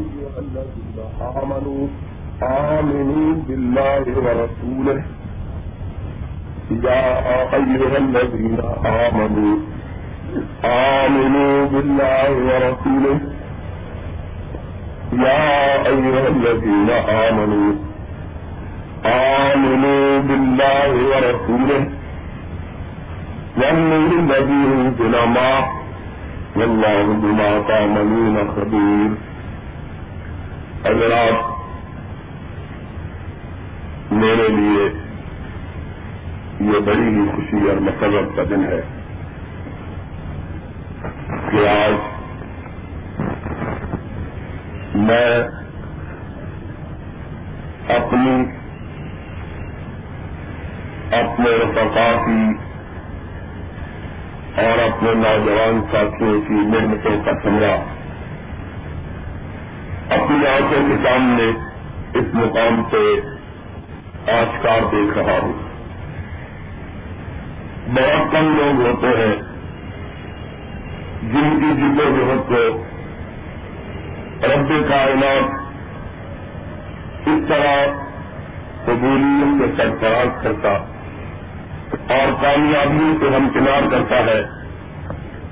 أيها الذين آمنوا آمنوا بالله ورسوله. يا أيها الذين آمنوا آمنوا بالله ورسوله. يا أيها الذين آمنوا آمنوا بالله ورسوله. والنور الذي انزل معه والله بما تعملون خبير. حضرات میرے لیے یہ بڑی ہی خوشی اور مسرت کا دن ہے کہ آج میں اپنی اپنے رفقا کی اور اپنے نوجوان ساتھیوں کی محنتوں کا سمرا اپنی آنکھوں کے سامنے اس مقام پہ آجکار دیکھ رہا ہوں۔ بہت کم لوگ ہوتے ہیں جن کی جد و جہد کو رب کائنات اس طرح قبولیت سے سرفراز کرتا اور کامیابی سے ہمکنار کرتا ہے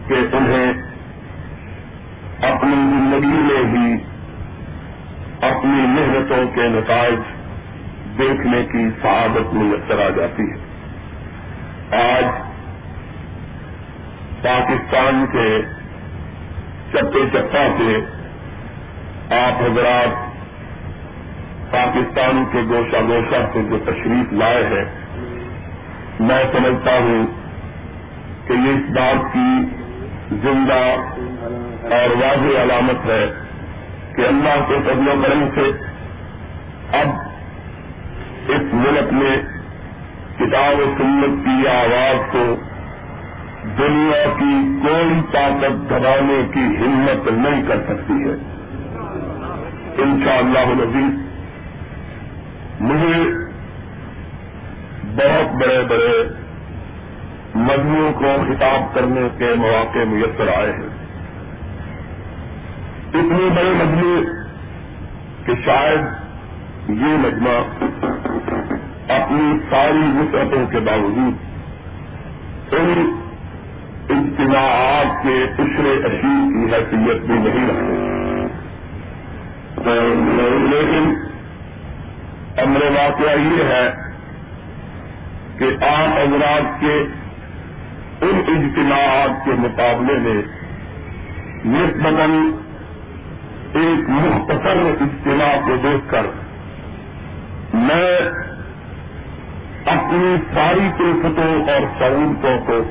کہ انہیں اپنی زندگی میں ہی اپنی محنتوں کے نتائج دیکھنے کی سعادت میسر آ جاتی ہے۔ آج پاکستان کے چپے چپا سے آپ حضرات پاکستان کے گوشہ گوشہ سے جو تشریف لائے ہیں، میں سمجھتا ہوں کہ یہ اس بات کی زندہ اور واضح علامت ہے کہ اللہ کے فضل و کرم سے اب اس ملک میں کتاب و سنت کی آواز کو دنیا کی کوئی طاقت دبانے کی ہمت نہیں کر سکتی ہے۔ ان شاء اللہ مجھے بہت بڑے بڑے مجموعوں کو خطاب کرنے کے مواقع میسر آئے ہیں۔ اتنے بڑے مجموعے کہ شاید یہ مجمع اپنی ساری وسعتوں کے باوجود ان اجتماعات کے پچھلے اشیر کی حیثیت بھی نہیں رکھتے۔ لیکن امر واقعہ یہ ہے کہ آپ حضرات کے ان اجتماعات کے مقابلے میں نسبتاً ایک مختصر اجتماع کو دیکھ کر میں اپنی ساری قلفتوں اور سہولتوں کو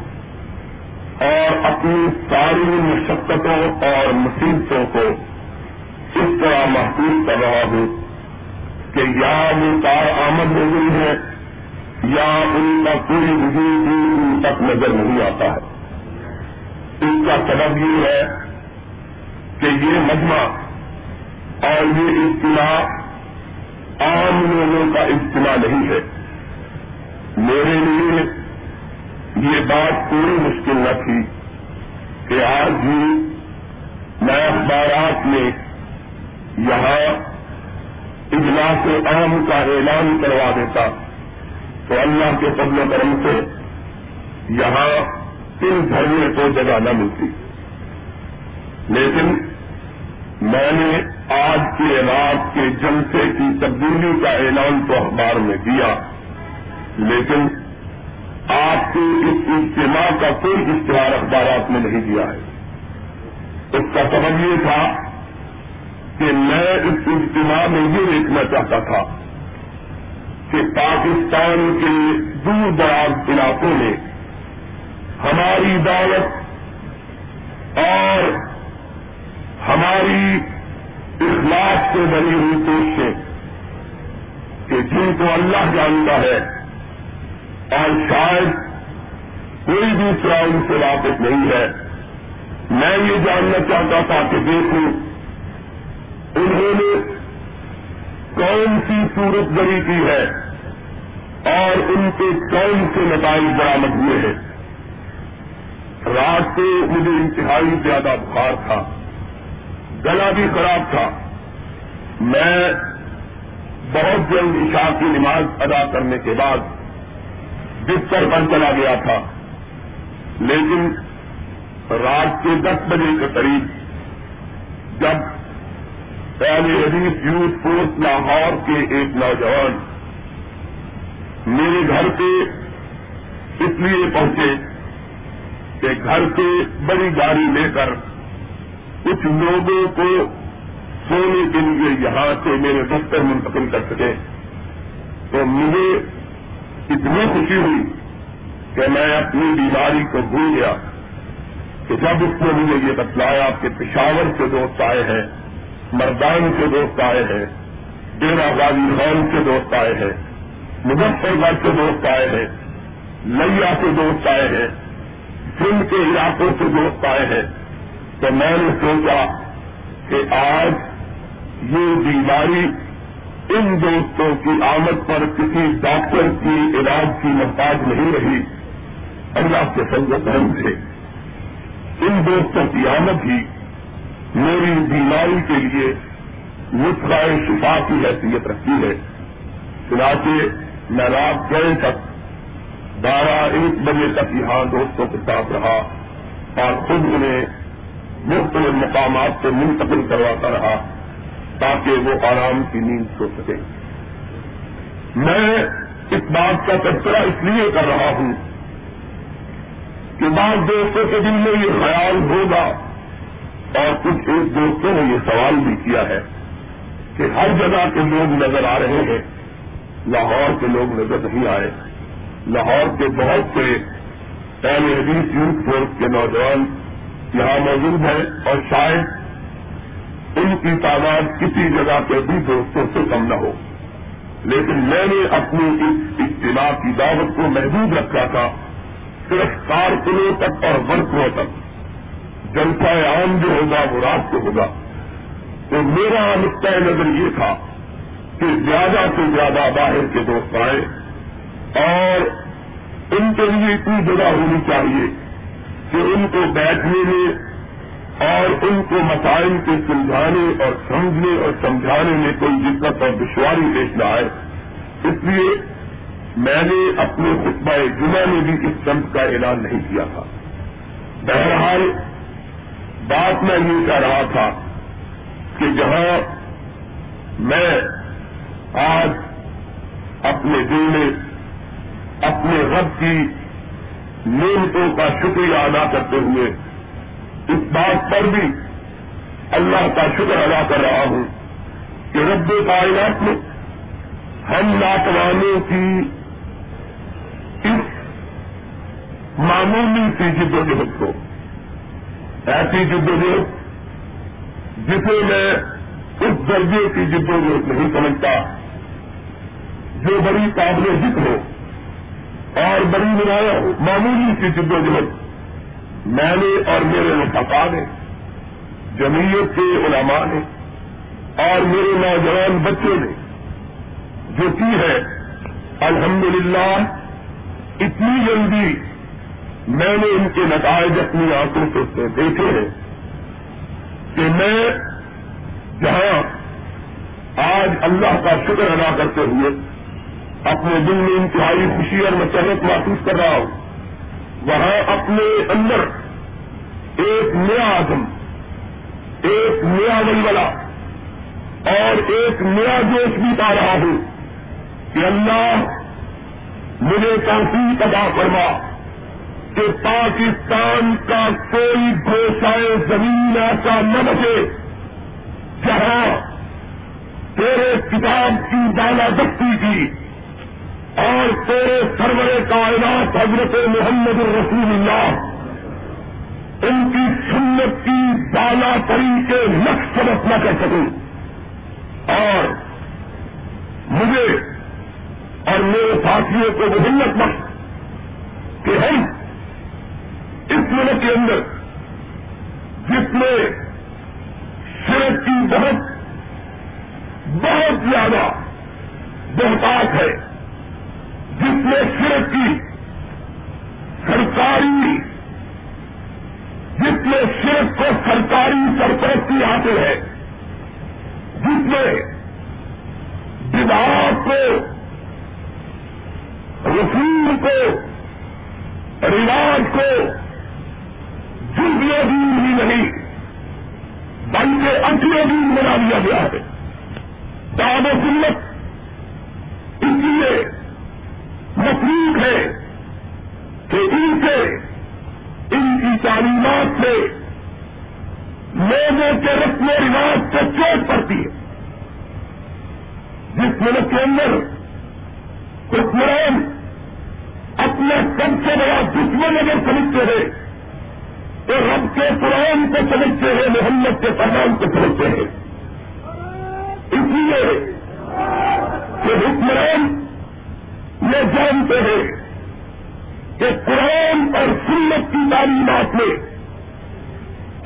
اور اپنی ساری مشقتوں اور مصیبتوں کو اس طرح محسوس کر رہا ہوں کہ یا وہ کار آمد ہو گئی ہے یا ان کا کوئی وجود بھی ان تک نظر نہیں آتا ہے۔ اس کا سبب یہ ہے کہ یہ مجمع اور یہ اجتماع عام لوگوں کا اجتماع نہیں ہے۔ میرے لیے یہ بات کوئی مشکل نہ تھی کہ آج بھی میں اخبارات میں یہاں اجلاس عام کا اعلان کروا دیتا تو اللہ کے فضل و کرم سے یہاں تین دھرنے کو جگہ نہ ملتی۔ لیکن میں نے آج کے رات کے جلسے کی تبدیلی کا اعلان تو اخبار میں دیا۔ لیکن آپ کے اس اجتماع کا کوئی اشتہار اخبارات میں نہیں دیا ہے۔ اس کا سبب یہ تھا کہ میں اس اجتماع میں یہ دیکھنا چاہتا تھا کہ پاکستان کے دور دراز علاقوں میں ہماری دعوت اور ہماری اخلاق سے بنی ہوئی کوششیں کہ جن کو اللہ جانتا ہے، اور شاید کوئی دوسرا ان سے واپس نہیں ہے۔ میں یہ جاننا چاہتا تھا کہ دیکھوں انہوں نے کون سی صورت گری کی ہے، اور ان کے کون سے نتائج برامد ہوئے ہیں۔ رات کو مجھے انتہائی زیادہ بخار تھا۔ گلا بھی خراب تھا۔ میں بہت جلد عشاء کی نماز ادا کرنے کے بعد بستر پر چلا گیا تھا۔ لیکن رات کے دس بجے کے قریب جب پہلے حدیث یوتھ فورس لاہور کے ایک نوجوان میرے گھر پہ اس لیے پہنچے کہ گھر سے بڑی گاڑی لے کر کچھ لوگوں کو سونے کے لیے یہاں سے میرے دفتر منتقل کر سکے۔ تو مجھے اتنی خوشی ہوئی کہ میں اپنی بیماری کو بھول گیا کہ جب اس نے مجھے یہ بتلایا کہ پشاور سے دوست آئے ہیں، مردان سے دوست آئے ہیں ڈیرا غازی خان سے دوست آئے ہیں، مظفر گڑھ سے دوست آئے ہیں، لیا سے دوست آئے ہیں سندھ کے علاقوں سے دوست آئے ہیں۔ تو میں نے سوچا کہ آج یہ بیماری ان دوستوں کی آمد پر کسی ڈاکٹر کی علاج کی محتاج نہیں رہی۔ اللہ کے سنگ سے ان دوستوں کی آمد ہی میری بیماری کے لیے نسخہ شفا کی حیثیت رکھتی ہے۔ چنانچہ میں رات گئے تک بارہ ایک بجے تک یہاں دوستوں کے ساتھ رہا اور خود انہیں مختلف مقامات سے منتقل کرواتا رہا تاکہ وہ آرام کی نیند سو سکے۔ میں اس بات کا تذکرہ اس لیے کر رہا ہوں کہ بعض دوستوں کے دل میں یہ خیال ہوگا اور کچھ ایک دوستوں نے یہ سوال بھی کیا ہے کہ ہر جگہ کے لوگ نظر آ رہے ہیں، لاہور کے لوگ نظر نہیں آئے۔ لاہور کے بہت سے پہلے حدیث یوتھ فورس کے نوجوان یہاں موجود ہیں اور شاید ان کی تعداد کسی جگہ پہ بھی دوستوں سے کم نہ ہو۔ لیکن میں نے اپنی اس اجتماع کی دعوت کو محدود رکھا تھا، صرف کارکنوں تک اور ورکروں تک۔ جلسہ عام جو ہوگا وہ رات کو ہوگا۔ تو میرا نقطۂ نظر یہ تھا کہ زیادہ سے زیادہ باہر کے دوست آئے اور ان کے لیے اتنی جگہ ہونی چاہیے۔ کہ ان کو بیٹھنے میں اور ان کو مسائل کے سلجھانے اور سمجھنے اور سمجھانے میں کوئی دقت اور دشواری پیش نہ آئے۔ اس لیے میں نے اپنے خطبہ جمعہ میں بھی اس سمت کا اعلان نہیں کیا تھا۔ بہرحال بات میں یہ کہہ رہا تھا کہ جہاں میں آج اپنے دل میں اپنے رب کی نعمتوں کا شکریہ ادا کرتے ہوئے اس بات پر بھی اللہ کا شکر ادا کر رہا ہوں کہ رب کائنات میں ہم ناتوانوں کی اس معمولی سی جد و جہد کو، ایسی جد و جہد جسے میں اس درجے کی جد و جہد نہیں سمجھتا، جو بڑی قابل ذکر ہو۔ اور بڑی بنایا معمولی سی جد و میں نے اور میرے مفقا نے، جمعیت کے علماء نے، اور میرے نوجوان بچوں نے، جو کی ہے، الحمدللہ، اتنی جلدی میں نے ان کے نتائج اپنی آنکھوں سے دیکھے ہیں کہ میں جہاں آج اللہ کا شکر ادا کرتے ہوئے اپنے دل میں انتہائی خوشی اور مسرت محسوس کر رہا ہوں۔ وہاں اپنے اندر ایک نیا آدم، ایک نیا ولولا اور ایک نیا جوش بھی پا رہا ہوں کہ اللہ مجھے کافی ادا فرما کہ پاکستان کا کوئی گوشائے زمین ایسا نہ بچے جہاں تیرے کتاب کی بالا دستی کی اور تیرے سرور کائنات حضرت محمد الرسول اللہ ان کی سنت کی بالا طریقے سبق نہ کر سکوں۔ اور مجھے اور میرے ساتھیوں کو محنت بخش کہ ہم اس ملک کے اندر جس میں صرف کی بہت بہت زیادہ بہتاط ہے۔ لٹریچر کی سرکاری جس میں صرف کو سرکاری سرپرستی حاصل ہے جس میں بدار کو، رسول کو، رواج کو جزیہ دین ہی نہیں، بلکہ اصل دین بنا دیا گیا ہے۔ دعوت سنت اس لیے مفروض ہے کہ ان سے، ان کی تعلیمات سے لوگوں کے رسم و رواج کو چوٹ پڑتی ہے۔ جس ملک کے اندر حکمران اپنا سب سے بڑا دشمن اگر سمجھتے ہیں، تو رب کے قرآن کو سمجھتے ہیں، محمد کے پیغام کو سمجھتے ہیں۔ اس لیے کہ حکمران یہ جانتے ہیں کہ قرآن اور سنت کی تعلیمات میں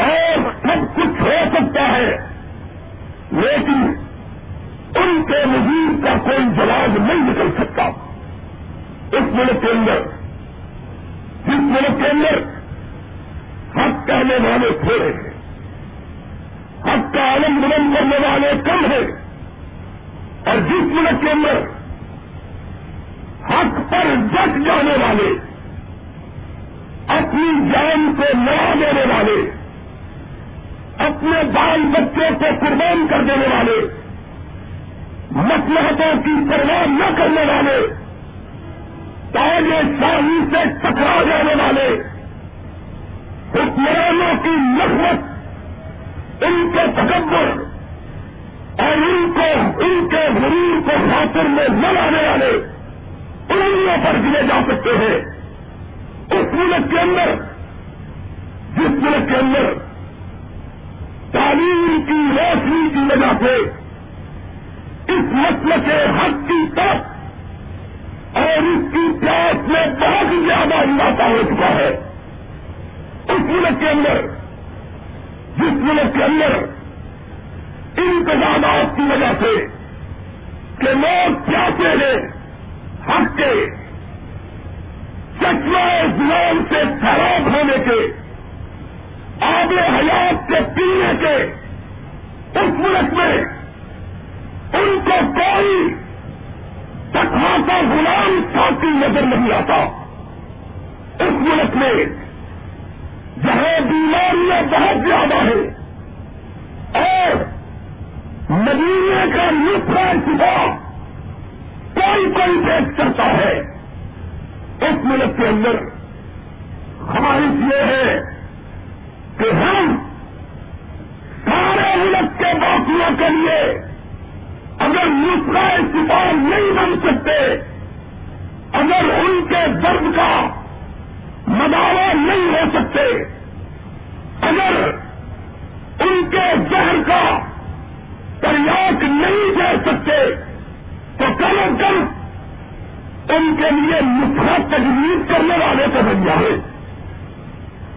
اور سب کچھ ہو سکتا ہے، لیکن ان کے مزید کا کوئی جواب نہیں نکل سکتا۔ اس ملک کے اندر، جس ملک کے اندر حق کہنے والے تھوڑے ہیں، حق کا عالم بلند کرنے والے کم ہیں، اور جس ملک کے اندر حق پر جٹ جانے والے، اپنی جان کو نیا دینے والے، اپنے بال بچوں کو قربان کر دینے والے، مسلحتوں کی پرواہ نہ کرنے والے تاج شاہی سے ٹکرا جانے والے، حکمرانوں کی نفرت، ان کے تکبر اور ان کو، ان کے غرور کو خاطر میں نہ لانے والے۔ انگلیوں پر گرے جا سکتے ہیں۔ اس ملک کے اندر، جس ملک کے اندر تعلیم کی، روشنی کی وجہ سے اس مسئلے کے حق کی طرف اور اس کی پیاس میں بہت زیادہ اندازہ ہو چکا ہے۔ اس ملک کے اندر، جس ملک کے اندر انتظامات کی وجہ سے کہ لوگ پیاسے ہیں۔ حق کے چچمے زبان سے خراب ہونے کے، آب حیات کے پینے کے اس ملک میں ان کو کوئی تخاصا غلام ساتھی نظر نہیں آتا۔ اس ملک میں جہاں بیماریاں بہت زیادہ ہیں اور مدینے کا نسخہ صبح کوئی کوئی پیش کرتا ہے۔ اس ملک کے اندر خواہش یہ ہے کہ ہم سارے ملک کے باقیوں کے لیے اگر نسخہ سپاہ نہیں بن سکتے، اگر ان کے درد کا مداوع نہیں ہو سکتے، اگر ان کے زہر کا تریاک نہیں دے سکتے تو کم از کم ان کے لیے نسخہ تجویز کرنے والے کو بن جائے۔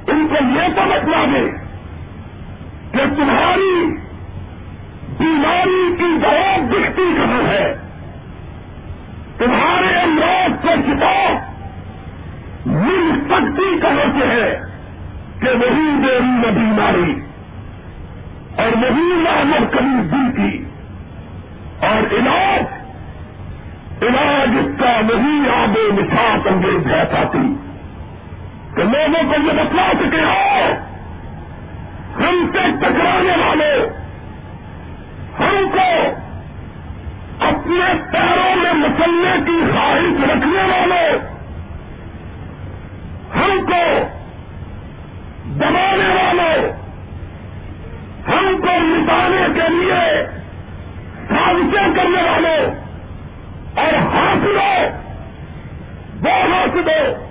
ان کو یہ تو بتلا دے کہ تمہاری بیماری کی دوا دکھتی کہاں ہے۔ تمہارے امراض کو چھپا مل سکتی کہاں سے ہے کہ وہی دیری میں بیماری اور وہی نامر کمی دل کی اور علاج علاج اس کا وہی آب نشاط انگیز ہے پاتی کہ لوگوں کو یہ بتلا سکے ہو ہم سے ٹکرانے والے، ہم کو اپنے پیروں میں مسلنے کی خواہش رکھنے والے، ہم کو دبانے والوں ہم کو مٹانے کے لیے سازشیں کرنے والوں اور حاصلوں وہ حاصلوں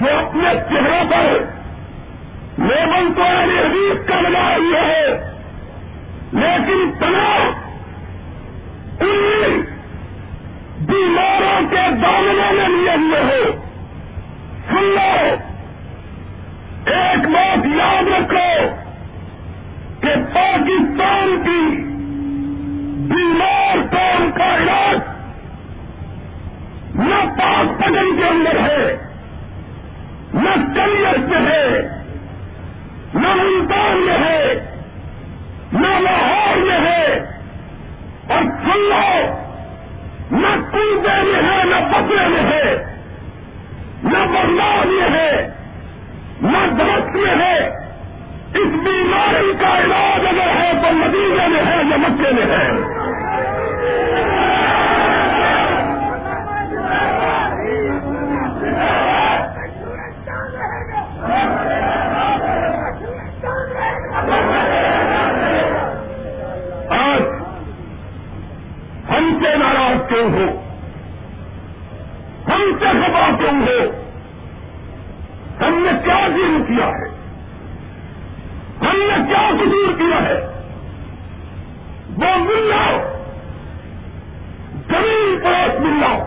جو اپنے چہروں پر لیبل تو یعنی حدیث کا لگا رہی ہے۔ لیکن تناؤ ان بیماروں کے دامنوں میں لیے ہوئے ہو۔ سن لو، ایک بات یاد رکھو کہ پاکستان کی بیمار قوم کا علاج نہ پاک پگن کے اندر ہے، نہ کنیر میں ہے، نہ ملتان میں ہے، نہ لاہور میں ہے، اور کلو نہ کنڈے میں ہے، نہ بکرے میں ہے، نہ بنگال میں ہے، نہ درخت میں ہے۔ اس بیماری کا علاج اگر ہے تو مدینے میں ہے یا مکے میں ہے۔ قدور ہے۔ وہ مل جاؤ زمین پڑوس مل جاؤ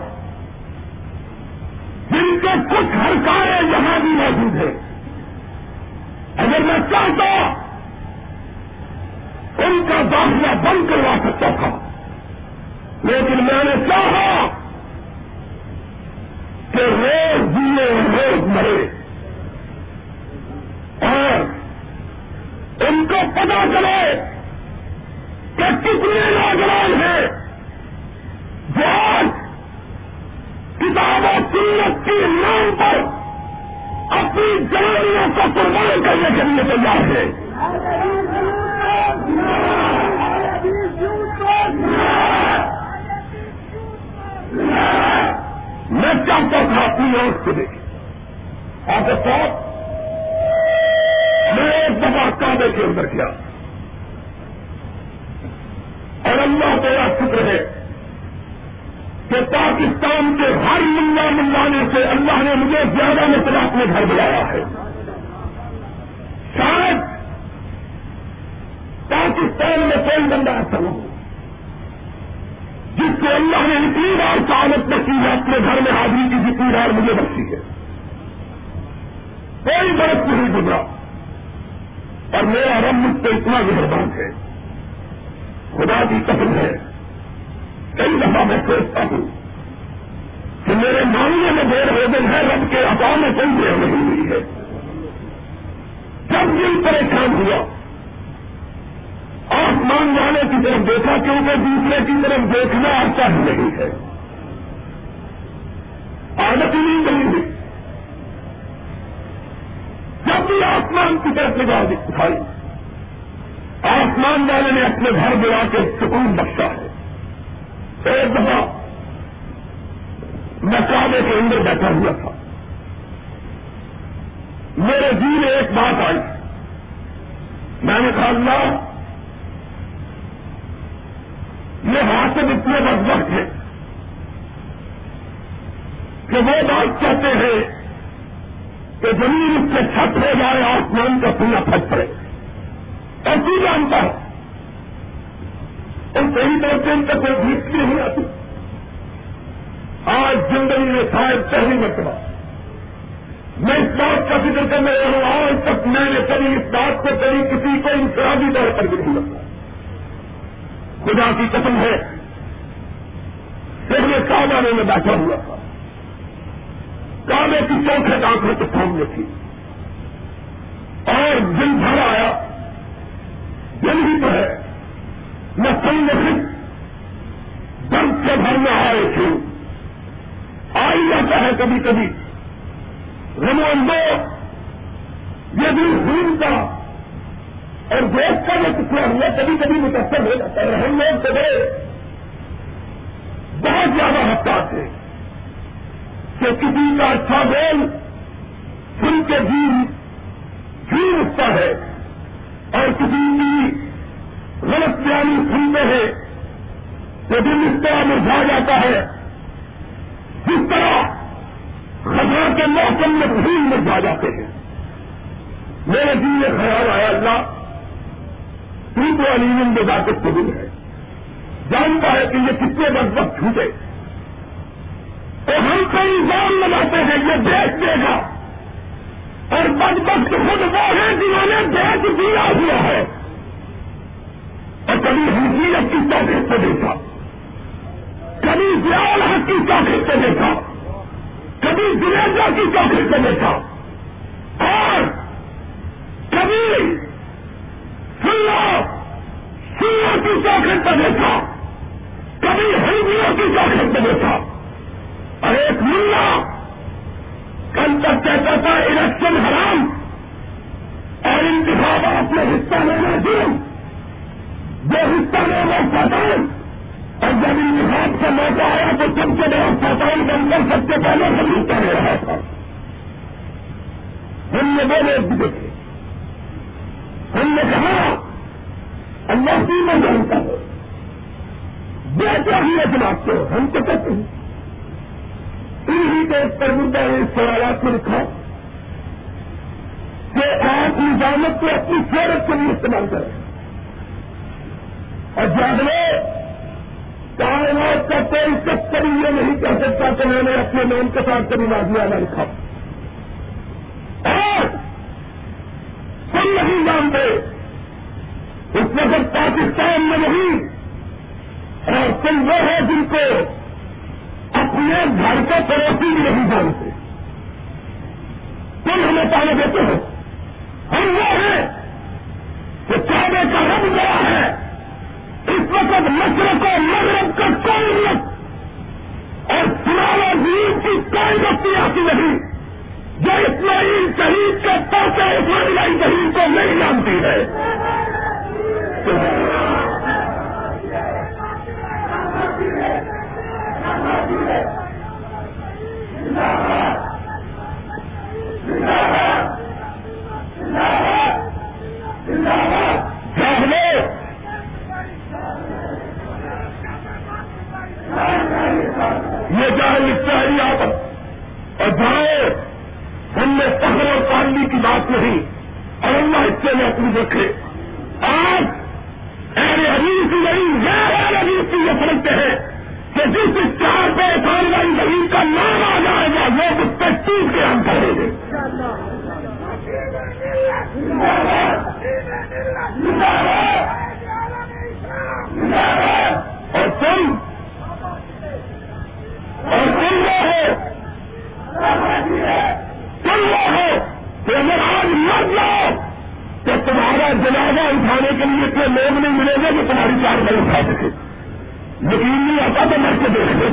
جن کے کچھ ہرکارے یہاں بھی موجود ہیں۔ اگر میں چاہتا ان کا داخلہ بند کروا سکتا تھا، لیکن میں نے چاہا کہ روز جیے روز مرے اور ان کو پتا چلے کہ کتنے نوجوان ہیں۔ جو آج کتاب و سنت کی نام پر اپنی جوانیوں کو قربان کرنے کے لیے تیار ہے میں چاہتا تھا اپنی آنکھ کو دیکھ آپ صاحب میں ایک دفعہ کعبے کے اندر کیا اور اللہ تیرا شکر ہے کہ پاکستان کے ہر ملا ملانے سے اللہ نے مجھے زیادہ مسئلہ اپنے گھر بلایا ہے۔ شاید پاکستان میں کوئی بندہ ایسا نہ ہو جس کو اللہ نے اتنی بار سعادت بخشی ہے، اپنے گھر میں حاضری کی جتنی بار مجھے بخشی ہے۔ کوئی برف نہیں گزرا۔ اور میرا رب مجھ پہ اتنا مہربان ہے۔ خدا کی قسم ہے۔ کئی دفعہ میں سوچتا ہوں کہ میرے معاملے میں دیر ہو گئے ہیں رب کے عطا میں کوئی دیر نہیں ہوئی ہے۔ جب دل پریشان ہوا، آسمان والے کی طرف دیکھا کیونکہ دوسرے کی طرف دیکھنا اچھا ہی نہیں ہے۔ عادت ہی نہیں بنی۔ ہوئی جب بھی آسمان کی طرف نگاہ دکھائی آسمان والے نے اپنے گھر بلا کے سکون بخشا ہے۔ ایک دفعہ میں کعبے کے اندر بیٹھا ہوا تھا۔ میرے جی میں ایک بات آئی۔ میں نے کہا، اللہ، یہ حاصل اتنے بد وقت ہے کہ وہ بات کہتے ہیں کہ زمین اس سے چھت ہو جائے، آسمان کا پورا پھٹ پڑے۔ اور تو جانتا ہے۔ اور صحیح طور سے ان تک کوئی بھیت نہیں آتی آج زندگی میں شاید پہلی مرتبہ۔ میں اس بات کا ذکر کرنے رہا ہوں، آج تک میں نے کبھی اس بات کو کبھی کسی کو انفرادی طور پر بھی نہیں رکھا خدا کی قسم ہے پہلے کعبہ میں میں بیٹھا ہوا۔ تھا کعبے کی چوکھٹ آنکھوں کے سامنے تھی اور دن بھر آیا۔ دل ہی تو ہے۔ میں سنگھن درد کے گھر میں آئے تھے آئی جاتا ہے کبھی کبھی۔ رمو یہ بھی خون کا اور دیش کا جو ٹکڑا ہوا کبھی کبھی متاثر ہو جاتا ہے۔ ہم لوگ تو بہت زیادہ حساس ہے کہ کسی کا اچھا بول سن کے بھی بھی اٹھتا ہے اور کسی کی غلط بیانی سنتے ہیں تو دل اس طرح مرجھا جاتا ہے، جس طرح خزاں کے موسم میں پھول مرجھا جاتے ہیں۔ میرے دل میں خیال آیا، اللہ، تو تو علیم میں ذاکر قبول ہے۔ جانتا ہے کہ یہ کتنے بد وقت چھوٹے تو ہم کو الزام لگاتے ہیں، یہ دیکھ دے گا۔ اور بد وقت خود وہ ہے جنہوں نے دیکھ دیا ہوا ہے۔ اور کبھی حکیت کی طاقت کو دیکھا۔ کبھی زیال حق کی طاقت کو دیکھا۔ کبھی جنیجا کی طاقت کو دیکھا۔ اور کبھی سنو سنو کی طاقت کو دیکھا۔ کبھی ہندیوں کی طاقت کو دیکھا۔ اور ایک ملا کل تک کہتا تھا الیکشن حرام اور انتخابات میں حصہ لینا ظلم جو فرشتہ وہ ساتان اور جب انتخاب کا موقع آیا تو سب سے بڑا ساتان بن کر سب سے پہلے فرشتہ لے رہا تھا۔ ہم نے وہ لوگ بھی دیکھے۔ ہم نے کہا، اللہ کی میں جانتا ہے بیٹھا ہی جناب کو ہم تو کہتے ہیں۔ انہیں کے پر مدعا اس سوالات میں لکھا کہ آپ نظامت کو اپنی سیرت کے لیے استعمال کریں۔ اور جب کائنات کا کوئی سب یہ نہیں کہہ سکتا کہ میں نے اپنے نام کے ساتھ کبھی نازیا نہ لکھا۔ اور تم نہیں جانتے، اس وقت پاکستان میں نہیں، اور تم وہ ہے جن کو اپنے گھر کا پڑوسی بھی نہیں جانتے۔ تم ہمیں پانے دیتے ہو۔ ہم وہ ہیں کہ چاہے کا رب گیا ہے۔ اس وقت مشرق و مغرب کا کوئی مت اور سنانا دین کی کوئی بستی آتی نہیں۔ جو اسماعیل شہید کے پوتے اسماعیل شہید کو نہیں جانتی ہے۔ یہ جہاں شہری آپ اور جہاں ہم نے فخر اور پانی کی بات نہیں۔ اور اللہ اس سے میں اپنی دیکھے۔ آج اہل حدیث نہیں، غیر اہل حدیث یہ سمجھتے ہیں۔ کہ جس چار پہ خاندان زمین کا نام آ جائے گا وہ اس پہ ٹوٹ کے ہم کریں گے۔ اور تم اور تم وہ ہو۔ تم وہ ہو کہ اگر آج مر جاؤ تو تمہارا جنازہ اٹھانے کے لیے اتنے لوگ نہیں ملیں گے کہ تمہاری چار نہیں اٹھا سکے۔ یقین نہیں آتا تو مر کے دیکھ لو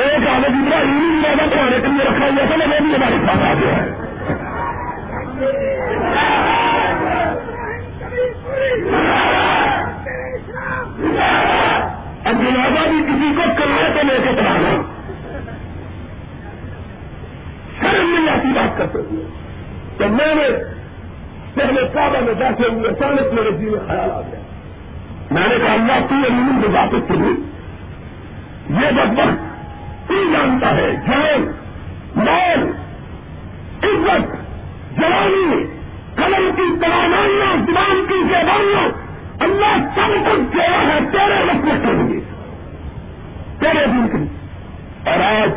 ایک آگے دوسرا ہندی جنازہ پڑھانے کے لیے رکھا ہوا تھا میں بھی ہمارے ساتھ آ گیا ہے اب جنازہ بھی کسی کو کرنے کو لے کے پڑھانا شرم نہیں آتی بات کرتے ہوئے۔ تو میں نے پہلے کعبہ میں بیٹھے ہوئے اچانک میرے جی میں خیال آ گیا۔ میں نے کہا، اللہ تو امین سے واپس یہ بد وقت تو جانتا ہے جان مال عزت جوانی قلم کی توانائیاں، زبان کی زبانیاں اللہ سب کچھ دیا ہے، تیرے مسئلے کے لیے تیرے دن کے اور آج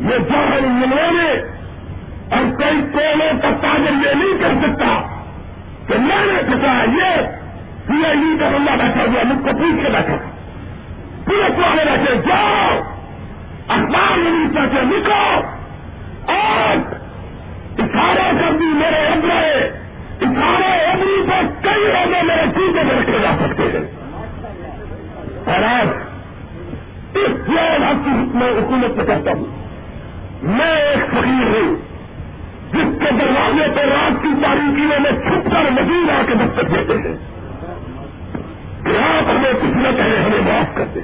یہ جہاں ملوانے اور کوئی کولوں کا تاجر یہ نہیں کر سکتا کہ میں نے کہا، یہ سی آئی ڈی کا بندہ بیٹھا ہوا مجھ کو پوچھ کے بیٹھا۔ پولیس والے بیٹھے، جاؤ، اخبار نہیں چاہتے لکھو۔ اور اٹھارہ کر دی میرے ابرے اٹھارہ ابری پر کئی روزے میرے چیزیں میں رکھے جا سکتے ہیں۔ اور آج اس میں حکومت سے کہتا ہوں۔ میں ایک فقیر ہوں، جس کے دروازے پہ رات کی تاریخیوں میں چھپ کر مزید آ کے دستک دیتے ہیں۔ کہ آپ ہمیں کچھ نہ کہیں ہمیں معاف کر دیں۔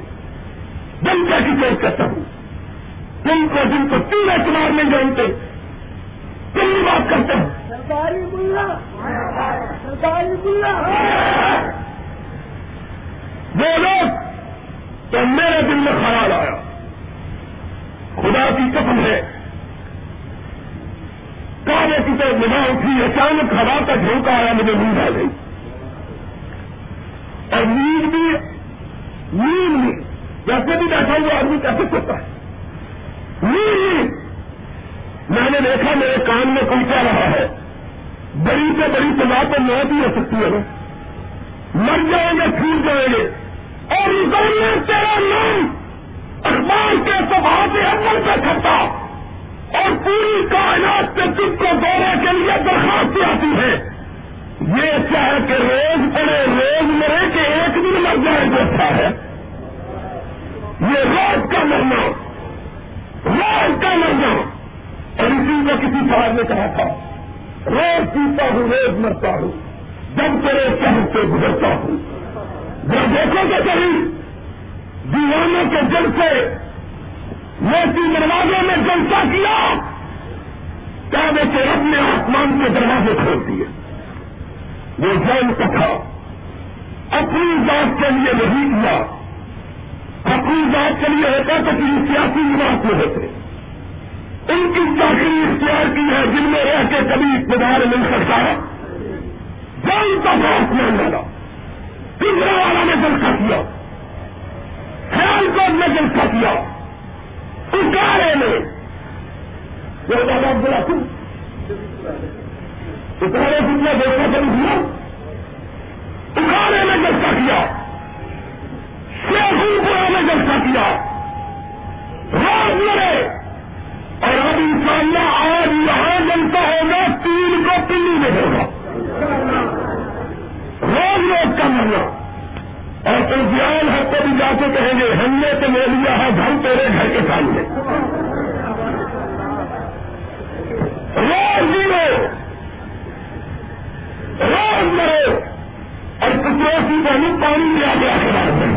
جنتا کی چیز کرتا ہوں۔ تم کو جن کو تین اعتبار نہیں جانتے؟ تم بھی بات سرکاری ملا۔ وہ لوگ تو میرے دل میں خیال آیا۔ خدا کی قسم ہے۔ کالے کی طرف نگاہ اٹھی اچانک ہوا کا جھونکا آیا مجھے نیند آ گئی۔ اور نیند بھی نیند بھی۔ جیسے بھی بیٹھا ہوا آدمی کیسے سوتا ہے؟ نیند میں نے دیکھا میرے کان میں کوئی کیا رہا ہے۔ بڑی سے بڑی سزا تو موت ہی ہو سکتی ہے۔ مر جائیں گے چھوٹ جائیں گے۔ اور میں تیرا نام اخبار کے سبھا سے عمل پہ کرتا اور پوری کائنات سے تم کو دورے کے لیے درخواست آتی ہے۔ یہ چاہے کہ روز پڑے، روز مرے کہ ایک دن مر جائے جو ہے۔ یہ روز کا مرنا روز کا مرنا۔ اور اسی کو کسی سوال نے کہا تھا، روز پیتا ہوں، روز مرتا ہوں، جب کرے شہر سے گزرتا ہوں۔ جب دیکھو گے کبھی، دیوانوں کے جل سے، موتی دروازے میں جلسہ کیا کیا کے رب نے آسمان کے دروازے کھول دیے۔ وہ جیل کا تھا۔ اپنی ذات کے لیے نہیں دیا اپنی ذات کے لیے ہوتا تو کسی سیاسی نواز میں ہوتے۔ ان کی چاکری اختیار کی ہے جن میں رہ کے کبھی اقتدار مل سکتا ہے جن کا ساتھ میں ڈالا پنجرا والا نے جلسہ کیا۔ خیال کو نے جلسہ کیا۔ ٹکارے نے وہ دادا بولا تم اتارے تم نے دیکھا کبھی اگانے میں جلسہ کیا۔ سیاسی پورا میں جلسہ کیا۔ رات لڑے۔ اور اب انشاءاللہ آج یہاں جلسہ ہوگا، تین کو پلی میں ہوگا۔ روز روز کا مرنا۔ اور تو جان ہے تو بھی جا کے کہیں گے، ہم نے تو لے لیا ہے گھر تیرے گھر کے سامنے۔ روز جیو۔ روز مرو۔ اور کسی ایسی پہلو پانی لیا گیا خراب ہے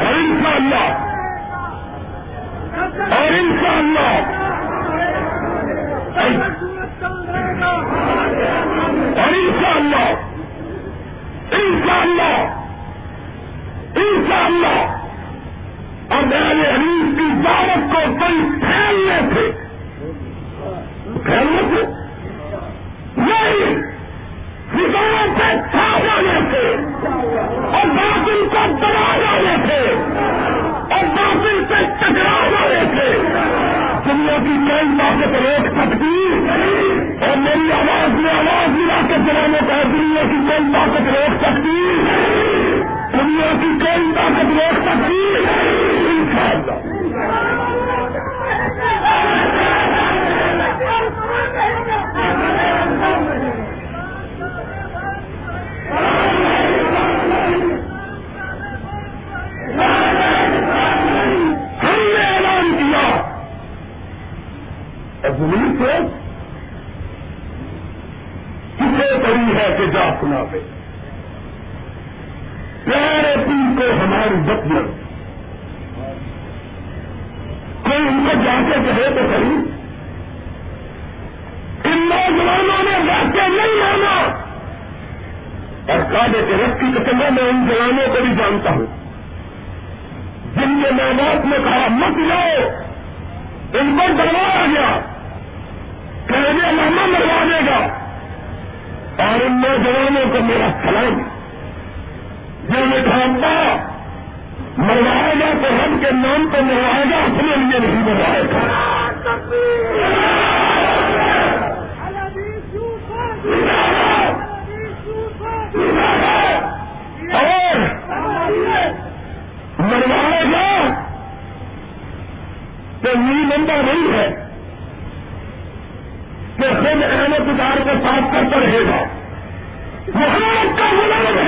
اور ان شاء اللہ اور ان شاء اللہ اور ان شاء اللہ ان اور میرے حریف کی دعوت کو کئی پھیلنے تھے۔ پھیلنے سے نہیں فضاؤں سے چھا جانے تھے۔ اور باطل کو دبا جانے تھے۔ اور باطل سے ٹکرا جانے تھے۔ دنیا کی کئی باتیں تو روک سکتی اور میری آواز میں آواز ملا کے چلانے کا دنیا کی کئی باتیں روک سکتی دنیا کی کوئی طاقت روک سکتی کیا۔ ہے پہ پیارے پیر کو ہماری بکیت کوئی ان کو جا کے کہے تو صحیح۔ ان نوجوانوں نے واقعہ نہیں مانا۔ اور کاجے کے رقص کی قسم میں ان جوانوں کو بھی جانتا ہوں۔ جن کے ماں باپ نے کہا، مت جاؤ۔ ان کو ڈروایا گیا۔ کہ ماما مروا دے گا۔ اور ان نوجوانوں کو میرا سلام۔ جو نے کہا اللہ تو ہم کے نام پر مواجہ اپنے لیے نہیں بنائے گا اور مواجہ تو نمبر نہیں ہے کہ خود احمد ادار کے ساتھ کرتا رہے گا۔ محمد کا ہونا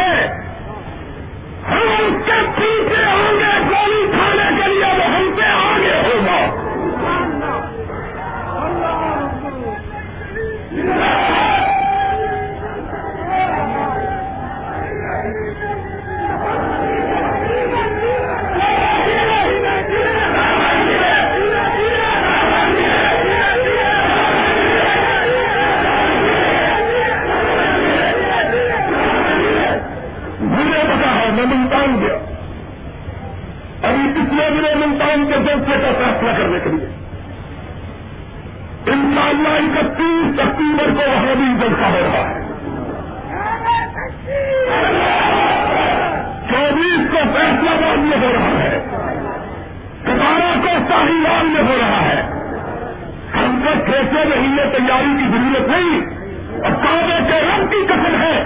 دو مہینے تیاری کی ضرورت نہیں۔ اور کعبے کے رب کی قسم ہے،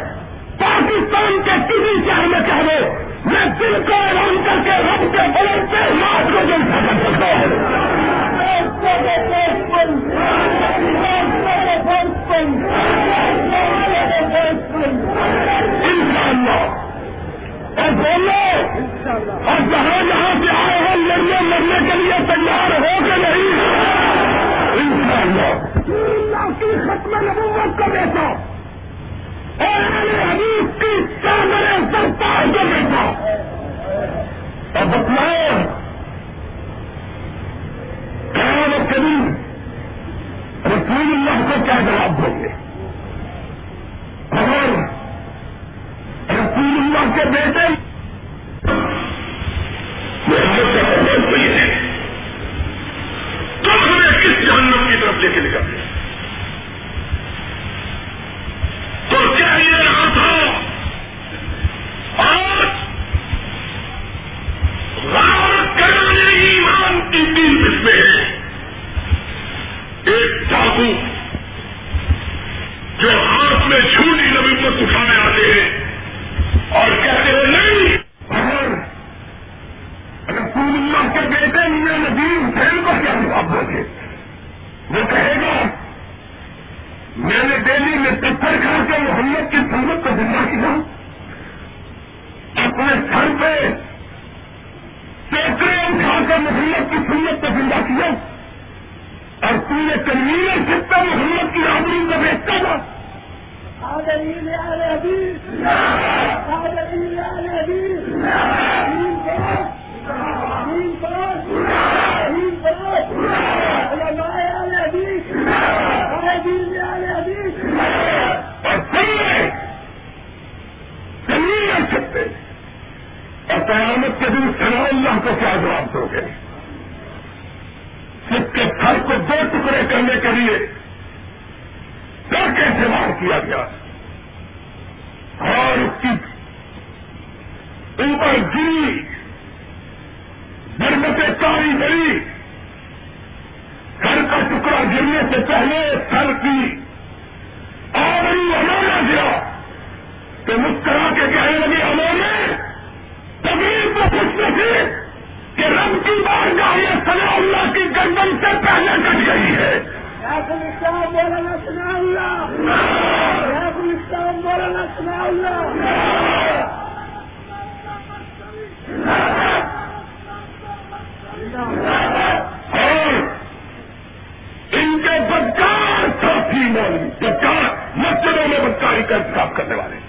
پاکستان کے کسی شہر میں چاہے میں دل کو اعلان کر کے رب کے بلند سے رات کو جلسہ کر سکتا ہوں۔ اور سنگے کنوینر سکتے اور قیامت کے دن سنا اللہ کو کیا جواب دو گے؟ سکھ کے گھر کو دو ٹکڑے کرنے کے لیے کیسے وار کیا گیا؟ اور اس کی اوپر گری بربت کاری گری گھر کا ٹکڑا گرنے سے پہلے سر کی اور ہمارا گیا تو مسکرا کے کہنے لگے ہمارے تبھی تو خوش نصیب کہ رب کی بار یہ سنا اللہ کی گردن سے پہلے کٹ گئی ہے۔ مولانا سنا سنا اللہ اور ان کے بدکار ساتھی مولوی، بدکار مسجدوں میں بدکاری کا انتخاب کرنے والے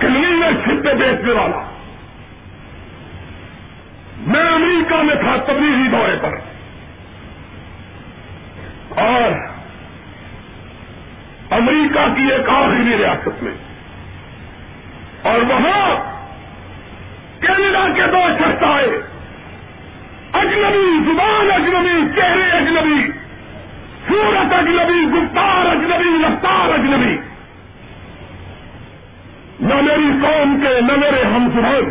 کلین میں چھپے بیچنے والا۔ میں امریکہ میں تھا تبلیغی دورے پر۔ اور امریکہ کی ایک آخری ریاست میں۔ اور وہاں کینیڈا کے دو شخص آئے۔ اجنبی زبان اجنبی، چہرے اجنبی سورت اجنبی، گفتار اجنبی، رفتار اجنبی۔ نہ میری قوم کے، نہ میرے ہم زبان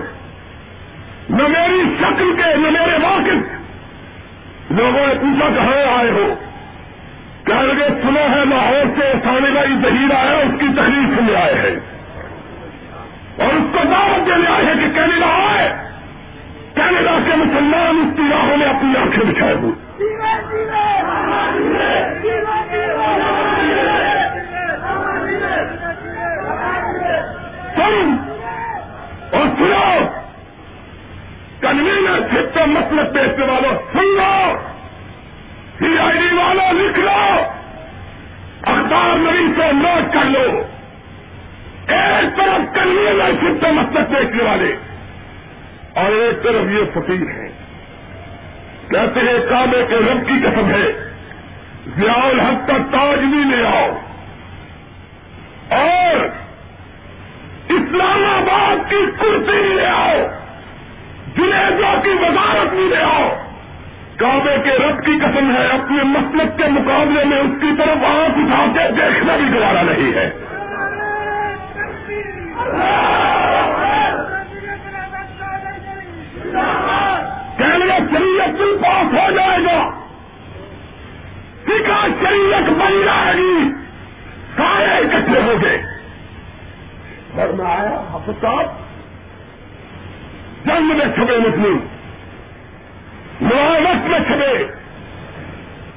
نہ میری شکل کے، نہ میرے واقف۔ لوگوں نے پوچھا کہاں آئے ہو۔ کہہ لگے، سنا ہے لاہور سے سانے کا ظہیر آیا، اس کی تحریر سننے آئے ہیں۔ اور اس کو دعوت دینے آئے ہیں کہ کینیڈا آئے۔ کینیڈا کے مسلمان اس کی راہوں میں اپنی آنکھیں بچھائے ہوئے۔ سن اور سنو کنوینر چھپتے مسلک بیچنے والوں سن لو۔ سی آئی ڈی والوں لکھ لو۔ اخبار نبی سے نوٹ کر لو۔ ایک طرف کرنے میں صرف مستق دیکھنے والے اور ایک طرف یہ فقیر ہے۔ کہتے ہیں، کعبے کے رب کی قسم ہے۔ ضیاء الحق کا تاج بھی لے آؤ۔ اور اسلام آباد کی کرسی لے آؤ جنیزوں کی وزارت بھی لے آؤ۔ کعبے کے رب کی قسم ہے اپنے مسلک کے مقابلے میں اس کی طرف آنکھ اٹھا کے دیکھنا بھی گوارا نہیں ہے۔ کہنے شریعت بل پاس ہو جائے گا۔ سکھا شریعت بن جائے گی۔ سارے اکٹھے ہو گئے۔ گھر میں آیا حافظ صاحب جنگ میں چھپے مسلم وقت میں چھپے۔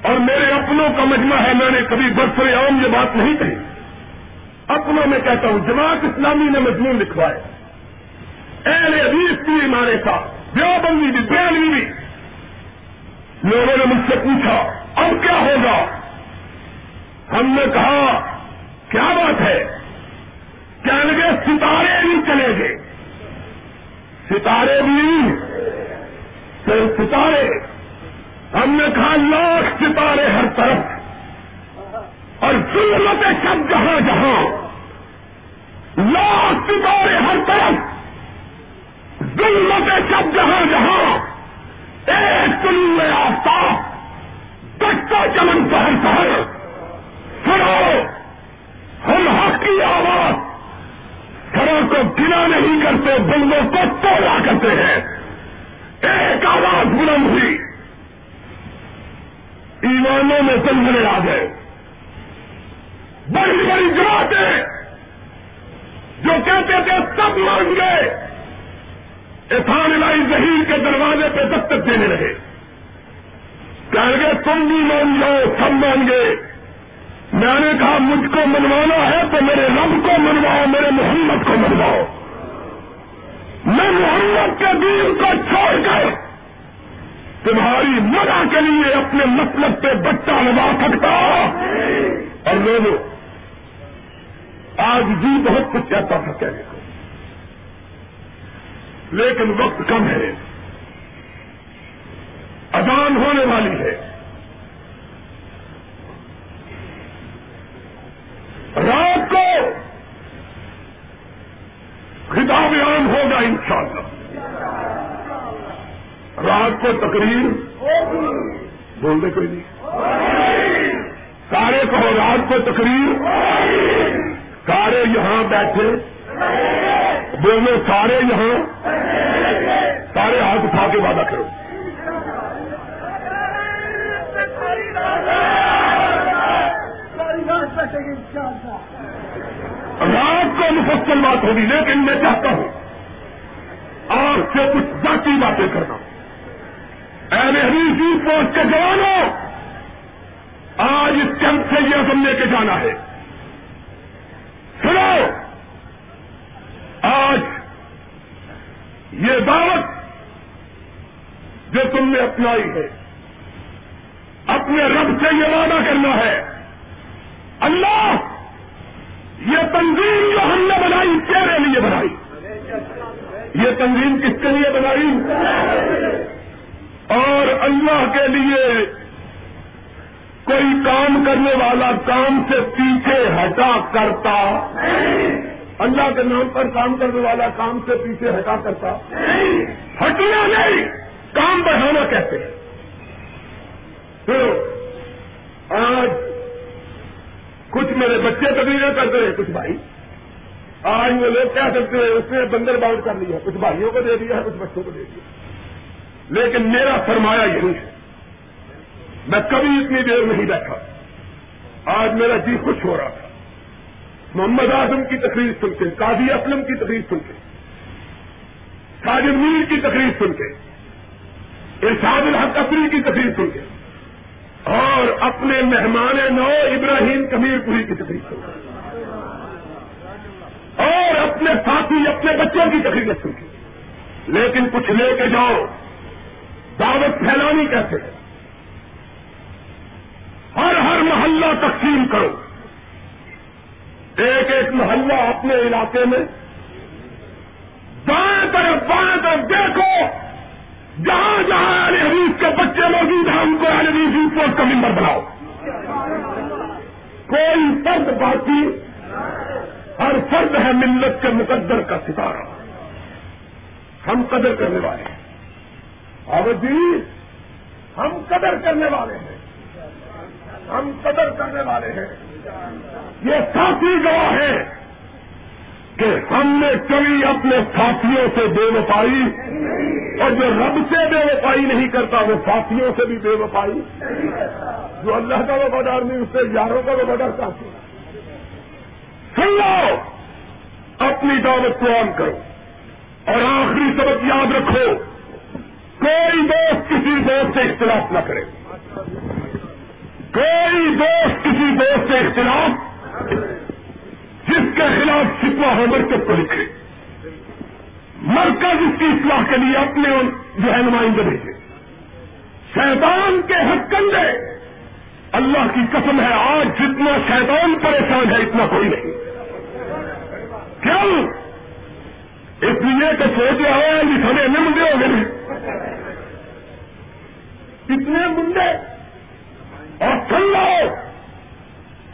اور میرے اپنوں کا مجمع ہے، میں نے کبھی برسر عام یہ بات نہیں کہی۔ اپنوں میں کہتا ہوں، جماعت اسلامی نے مضمون لکھوائے۔ اہل حدیث بھی ہمارے ساتھ دیوبندی بھی، بیانوی بھی۔ لوگوں نے مجھ سے پوچھا، اب کیا ہوگا؟ ہم نے کہا، کیا بات ہے؟ کیا لگے ستارے بھی چلے گے۔ ستارے بھی ستارے۔ ہم نے کہا، لاکھ ستارے ہر طرف۔ اور ظلمت سب جہاں جہاں۔ لاکھ ستارے ہر طرف۔ ظلمت سب جہاں جہاں۔ ایک میں آفتاب کٹتا چمن پہر پہر۔ سنو ہم حق کی آواز گنا نہیں کرتے، بندوں کو توڑا کرتے ہیں۔ ایک آواز بلند ہوئی۔ ایمانوں میں سنگنے آ گئے۔ بڑی بڑی جماعتیں جو کہتے تھے، سب مان گئے۔ اتھان لائی ظہیر کے دروازے پہ دستک دینے لگے۔ کہیں گے تم بھی مان جاؤ سب مان گئے۔ میں نے کہا، مجھ کو منوانا ہے تو میرے رب کو منواؤ، میرے محمد کو منواؤ۔ میں محمد کے دین کو چھوڑ کر تمہاری مدع کے لیے اپنے مطلب پہ بچہ لگا سکتا اور لوگوں، آج بھی بہت کچھ کہتا تھا کہنے کو۔ لیکن وقت کم ہے۔ اذان ہونے والی ہے۔ رات کو خطاب عام ہوگا انشاءاللہ۔ رات کو تقریر بول دے کوئی نہیں سارے کہو رات کو تقریر۔ سارے یہاں بیٹھے۔ بولو سارے یہاں۔ سارے ہاتھ اٹھا کے وعدہ کرو۔ رات کو مفصل بات ہوگی، لیکن میں چاہتا ہوں آپ سے کچھ ذاتی باتیں کرنا۔ اہل حدیثی پوسٹ کے جوانوں، آج اس کیمپ سے یہ ہم لے کے جانا ہے۔ سنو، آج یہ دعوت جو تم نے اپنائی ہے، اپنے رب سے یہ وعدہ کرنا ہے۔ اللہ، یہ تنظیم جو ہم نے بنائی تیرے لیے بنائی۔ یہ تنظیم کس کے لیے بنائی؟ اور اللہ کے لیے کوئی کام کرنے والا کام سے پیچھے ہٹا کرتا۔ اللہ کے نام پر کام کرنے والا کام سے پیچھے ہٹا کرتا۔ ہٹنا نہیں، کام بڑھانا کہتے ہیں۔ تو آج کچھ میرے بچے تبدیل کرتے ہیں کچھ بھائی۔ آج وہ لوگ کہہ سکتے ہیں؟ اس نے بندر باؤنڈ کر لیا۔ کچھ بھائیوں کو دے دیا ہے کچھ بچوں کو دے دیا۔ لیکن میرا سرمایہ یہی ہے۔ میں کبھی اتنی دیر نہیں بیٹھا۔ آج میرا جی خوش ہو رہا تھا۔ محمد اعظم کی تقریر سن کے، قاضی اسلم کی تقریر سن کے، ساجد میر کی تقریر سن کے، ارشاد الحق افری کی تقریر سن کے۔ اور اپنے مہمان نو ابراہیم کمیر پوری کی تقریر سن اور اپنے ساتھی، اپنے بچوں کی تقریر سن لیکن کچھ لے کے جاؤ۔ دعوت پھیلانی کیسے؟ ہے محلہ تقسیم کرو۔ ایک ایک محلہ اپنے علاقے میں۔ دائیں طرف، بائیں طرف دیکھو۔ جہاں جہاں علی حدیث کے بچے موجود ہیں، ان کو علی حدیث کو کا ممبر بناؤ۔ کوئی فرد باقی، ہر فرد ہے ملت کے مقدر کا ستارہ۔ ہم قدر کرنے والے ہیں۔ جی ہم قدر کرنے والے ہیں۔ ہم قدر کرنے والے ہیں۔ یہ ساتھی گواہ ہے کہ ہم نے کبھی اپنے ساتھیوں سے بے وفائی اور جو رب سے بے وفائی نہیں کرتا، وہ ساتھیوں سے بھی بے وفائی۔ جو اللہ کا وفادار نہیں، اس سے یاروں کا وفادار چاہتے سن لو، اپنی دعوت کو عام کرو اور آخری سبق یاد رکھو، کوئی دوست کسی دوست سے اختلاف نہ کرے۔ کوئی دوست کسی دوست سے اختلاف جس کے خلاف فتوا ہو مرکز کو لکھے۔ مرکز اس کی اصلاح کے لیے اپنے جو ہے نمائندے بھیجے۔ شیطان کے حق کنڈے اللہ کی قسم ہے، آج جتنا شیطان پریشان ہے، اتنا کوئی نہیں۔ کیوں؟ اس لیے کہ سوچ رہا ہے لکھنے میں مجھے ہو گئے کتنے منڈے اور سن لو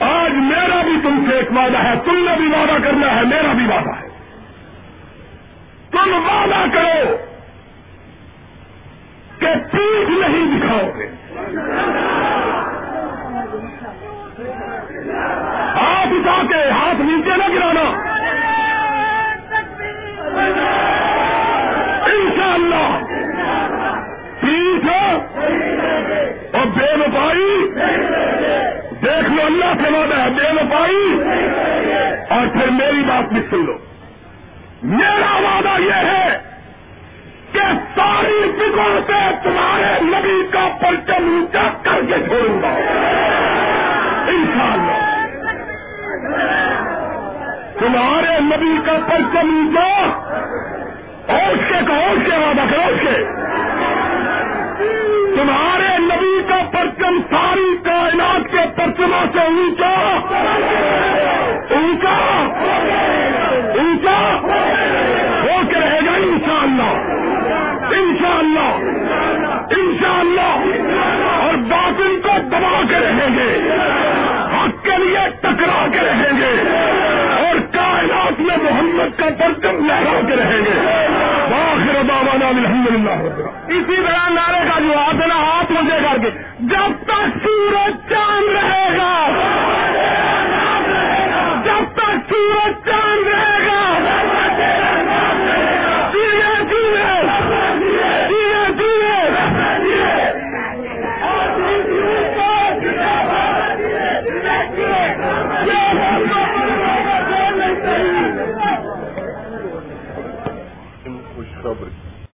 آج میرا بھی تم سے ایک وعدہ ہے، تم نے بھی وعدہ کرنا ہے، میرا بھی وعدہ ہے۔ تم وعدہ کرو کہ پیٹ نہیں دکھاؤ گے۔ ہاتھ اٹھا کے ہاتھ نیچے نہ گرانا۔ انشاءاللہ۔ پیٹ اور بے وفائی۔ دیکھ لو، اللہ سے وعدہ ہے بے وفائی اور پھر میری بات بھی سن لو۔ میرا وعدہ یہ ہے کہ ساری فکر سے تمہارے نبی کا پرچم اونچا کر کے چھوڑوں گا۔ انشاءاللہ۔ تمہارے نبی کا پرچم اونچا اور اس کے کہو اس کے وعدہ کرو اس کے۔ تمہارے نبی پرچم ساری کائنات کے پرچموں سے اونچا۔ اونچا۔ اونچا۔ ہو کے رہے گا انشاءاللہ۔ انشاءاللہ۔ انشاءاللہ۔ اور باطن کو دبا کے رہیں گے۔ حق کے لیے ٹکرا کے رہیں گے۔ کائنات میں محمد کا پرچم لہرا کے رہیں گے۔ باخر بابا الحمد للہ اسی طرح نعرے کا جو دینا ہاتھ مجھے کر کے، جب تک سورج چاند رہے گا، جب تک سورج چاند رہے گا